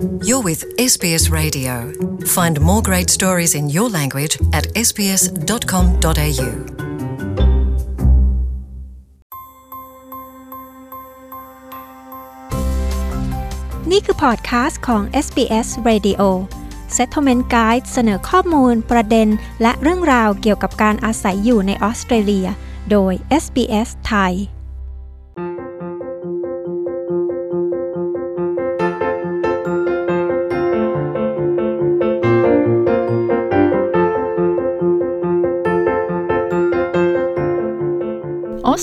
You're with SBS Radio. Find more great stories in your language at sbs.com.au. นี่คือพอดคาสต์ของ SBS Radio Settlement Guide เสนอข้อมูล ประเด็น และเรื่องราวเกี่ยวกับการอาศัยอยู่ในออสเตรเลีย โดย SBS ไทย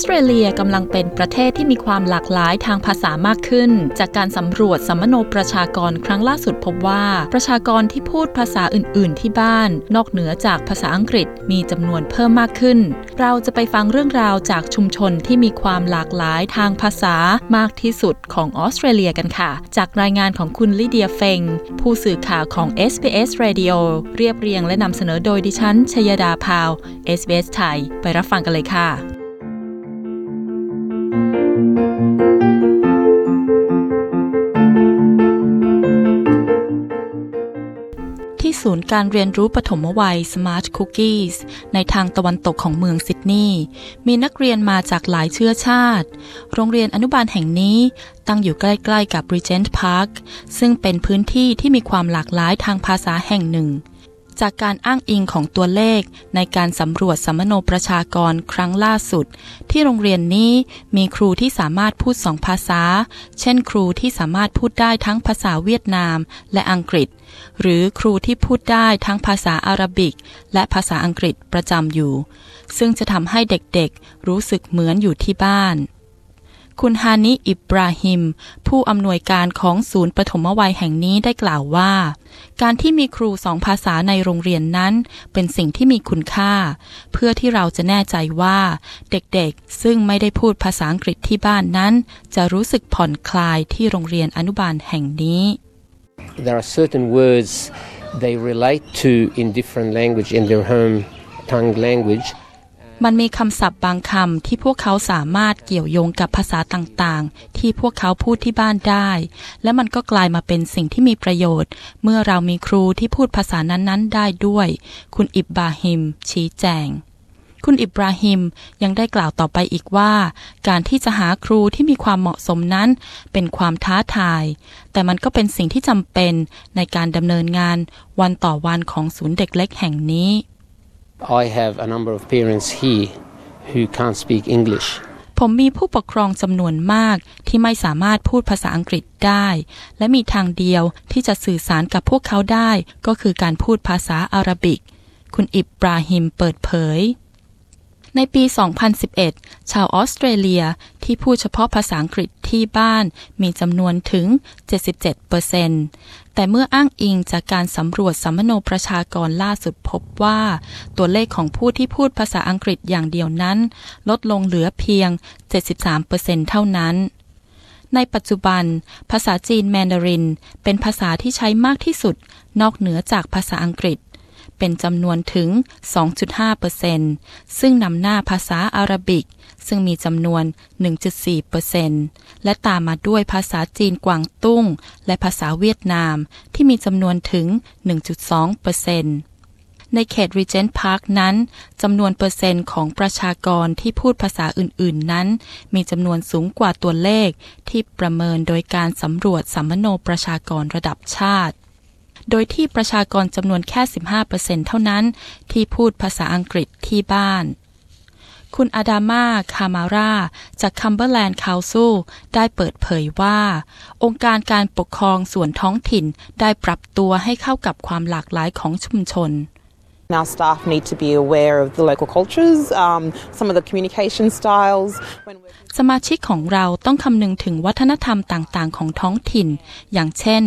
สเตรเลียกำลังเป็นประเทศที่มีความหลากหลายทางภาษามากขึ้น จากการสำรวจสัมมโนประชากรครั้งล่าสุดพบว่า ประชากรที่พูดภาษาอื่น ๆ ที่บ้าน นอกเหนือจากภาษาอังกฤษมีจำนวนเพิ่มมากขึ้น เราจะไปฟังเรื่องราวจากชุมชนที่มีความหลากหลายทางภาษามากที่สุดของออสเตรเลียกันค่ะ จากรายงานของคุณลิเดียเฟง ผู้สื่อข่าวของ SBS Radio เรียบเรียงและนำเสนอโดยดิฉันชยดาพาว SBS ไทย ไปรับฟังกันเลยค่ะ ศูนย์การเรียนรู้ปฐมวัย Smart Cookies ในทางตะวันตกของเมืองซิดนีย์มีนักเรียนมาจากหลายเชื้อชาติ โรงเรียนอนุบาลแห่งนี้ตั้งอยู่ใกล้ ๆ กับ Regent Park ซึ่งเป็นพื้นที่ที่มีความหลากหลายทางภาษาแห่งหนึ่ง จากการอ้างอิงของตัวเลขในการสำรวจสัมโนประชากรครั้งล่าสุด ที่โรงเรียนนี้มีครูที่สามารถพูดสองภาษา เช่น ครูที่สามารถพูดได้ทั้งภาษาเวียดนามและอังกฤษ หรือครูที่พูดได้ทั้งภาษาอาหรับิก และภาษาอังกฤษประจำอยู่ ซึ่งจะทำให้เด็กๆรู้สึกเหมือนอยู่ที่บ้าน คุณฮานิอิบราฮิม ผู้อำนวยการของศูนย์ปฐมวัยแห่งนี้ได้กล่าวว่า การที่มีครูสองภาษาในโรงเรียนนั้น เป็นสิ่งที่มีคุณค่า เพื่อที่เราจะแน่ใจว่า เด็กๆ ซึ่งไม่ได้พูดภาษาอังกฤษที่บ้านนั้น จะรู้สึกผ่อนคลายที่โรงเรียนอนุบาลแห่งนี้ There are certain words they relate to in different language in their home tongue language. มันมีคำศัพท์บางคำที่พวกเขาสามารถเกี่ยวโยงกับภาษาต่างๆ ที่พวกเขาพูดที่บ้านได้ และมันก็กลายมาเป็นสิ่งที่มีประโยชน์ เมื่อเรามีครูที่พูดภาษานั้นๆ ได้ด้วย คุณอิบบาฮิม ชี้แจง คุณอิบราฮิมยังได้กล่าวต่อไปอีกว่า การที่จะหาครูที่มีความเหมาะสมนั้น เป็นความท้าทาย แต่มันก็เป็นสิ่งที่จำเป็นในการดำเนินงานวันต่อวันของศูนย์เด็กเล็กแห่งนี้ I have a number of parents here who can't speak English. ผมมีผู้ปกครองจำนวนมากที่ไม่สามารถพูดภาษาอังกฤษได้ และมีทางเดียวที่จะสื่อสารกับพวกเขาได้ ก็คือการพูดภาษาอาหรับิก คุณอิบราฮิมเปิดเผย ในปี 2011 ชาวออสเตรเลียที่พูดเฉพาะภาษาอังกฤษ ที่บ้านมีจำนวนถึง 77%แต่เมื่ออ้างอิงจากการสำรวจสัมมโนประชากรล่าสุดพบว่า ตัวเลขของผู้ที่พูดภาษาอังกฤษอย่างเดียวนั้น ลดลงเหลือเพียง 73%เท่านั้นในปัจจุบัน ภาษาจีนแมนดาริน เป็นภาษาที่ใช้มากที่สุด นอกเหนือจากภาษาอังกฤษ เป็นจำนวนถึง 2.5%ซึ่งนำหน้าภาษาอาหรับิก ซึ่งมีจำนวน 1.4%และตามมาด้วยภาษาจีนกวางตุ้ง และภาษาเวียดนามที่มีจำนวนถึง 1.2%ในเขต Regent Park นั้นจำนวนเปอร์เซ็นต์ของประชากรที่พูดภาษาอื่น ๆ นั้น มีจำนวนสูงกว่าตัวเลขที่ประเมินโดยการสำรวจสำมะโนประชากรระดับชาติ โดยที่ประชากรจำนวนแค่ 15%เท่านั้น ที่พูดภาษาอังกฤษที่บ้าน คุณอาดามาคามาราจาก Cumberland Councilได้เปิดเผยว่า องค์การการปกครองส่วนท้องถิ่นได้ปรับตัวให้เข้ากับความหลากหลายของชุมชน Our staff need to be aware of the local cultures, um, some of the communication styles. สมาชิกของเราต้องคำนึงถึงวัฒนธรรมต่างๆ ของท้องถิ่น อย่างเช่น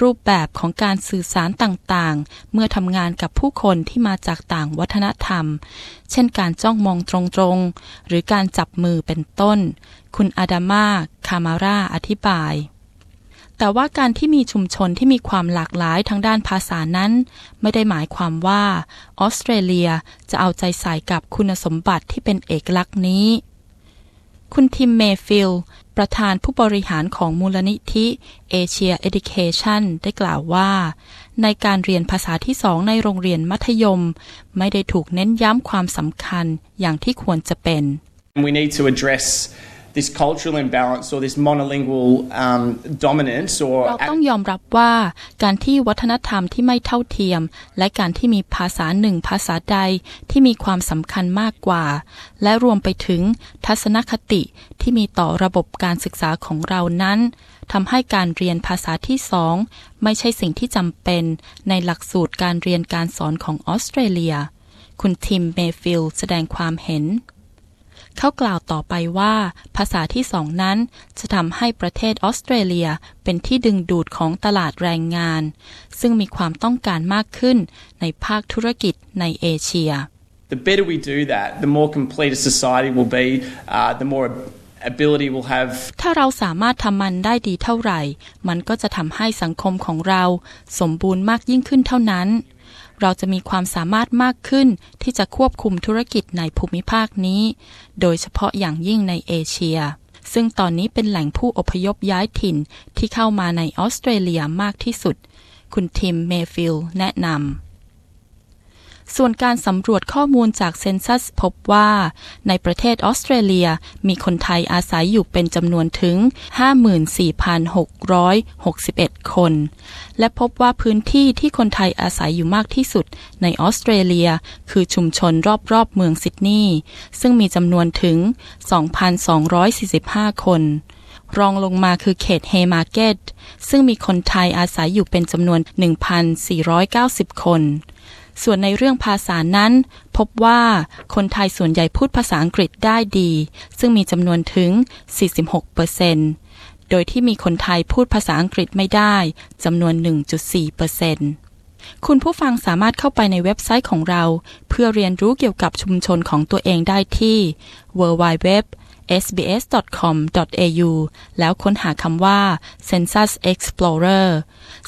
รูปแบบของการสื่อสารต่างๆ เมื่อทำงานกับผู้คนที่มาจากต่างวัฒนธรรม เช่นการจ้องมองตรงๆ หรือการจับมือเป็นต้น คุณอาดามาคามาราอธิบาย แต่ว่าการที่มีชุมชนที่มีความหลากหลายทางด้านภาษานั้น ไม่ได้หมายความว่าออสเตรเลียจะเอาใจใส่กับคุณสมบัติที่เป็นเอกลักษณ์นี้ คุณทิมเมฟิลประธานผู้บริหารของมูลนิธิ Asia Education ได้กล่าวว่า ในการเรียนภาษาที่สองในโรงเรียนมัธยม ไม่ได้ถูกเน้นย้ำความสำคัญอย่างที่ควรจะเป็น We need to address this cultural imbalance or this monolingual um, dominance or เราต้องยอมรับว่าการที่วัฒนธรรมที่ไม่เท่าเทียม และการที่มีภาษาหนึ่งภาษาใดที่มีความสำคัญมากกว่า และรวมไปถึงทัศนคติที่มีต่อระบบการศึกษาของเรานั้นทำให้การเรียนภาษาที่สองไม่ใช่สิ่งที่จำเป็นในหลักสูตรการเรียนการสอนของออสเตรเลีย คุณทิมเมฟิลแสดงความเห็น เขากล่าวต่อไปว่า ภาษาที่สองนั้นจะทำให้ประเทศออสเตรเลียเป็นที่ดึงดูดของตลาดแรงงาน ซึ่งมีความต้องการมากขึ้นในภาคธุรกิจในเอเชีย The better we do that, the more complete a society will be, uh, the more ability we'll have ถ้าเราสามารถทำมันได้ดีเท่าไหร่ มันก็จะทำให้สังคมของเราสมบูรณ์มากยิ่งขึ้นเท่านั้น เราจะมีความสามารถมากขึ้นที่จะควบคุมธุรกิจในภูมิภาคนี้ โดยเฉพาะอย่างยิ่งในเอเชีย ซึ่งตอนนี้เป็นแหล่งผู้อพยพย้ายถิ่นที่เข้ามาในออสเตรเลียมากที่สุด คุณทิม เมฟิลแนะนำ ส่วนการสำรวจข้อมูลจาก census พบว่า ในประเทศออสเตรเลียมีคนไทยอาศัยอยู่เป็นจำนวนถึง 54,661 คน และพบว่าพื้นที่ที่คนไทยอาศัยอยู่มากที่สุดในออสเตรเลีย คือชุมชนรอบๆเมืองซิดนีย์ซึ่งมีจำนวนถึง 2,245 คนรองลงมาคือเขต Haymarket ซึ่งมีคนไทยอาศัยอยู่เป็นจำนวน 1,490 คน ส่วนในเรื่องภาษานั้น พบว่าคนไทยส่วนใหญ่พูดภาษาอังกฤษได้ดี ซึ่งมีจำนวนถึง 46%โดยที่มีคนไทยพูดภาษาอังกฤษไม่ได้จำนวน 1.4%คุณผู้ฟังสามารถเข้าไปในเว็บไซต์ของเรา เพื่อเรียนรู้เกี่ยวกับชุมชนของตัวเองได้ที่ www sbs.com.au แล้วค้นหาคำว่า Census Explorer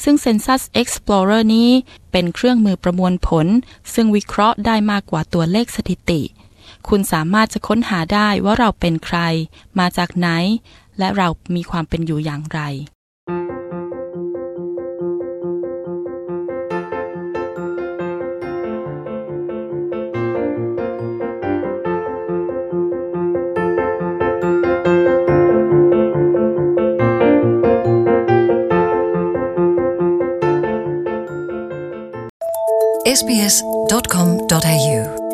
ซึ่ง Census Explorer นี้เป็นเครื่องมือประมวลผล ซึ่งวิเคราะห์ได้มากกว่าตัวเลขสถิติ คุณสามารถจะค้นหาได้ว่าเราเป็นใคร มาจากไหน และเรามีความเป็นอยู่อย่างไร sbs.com.au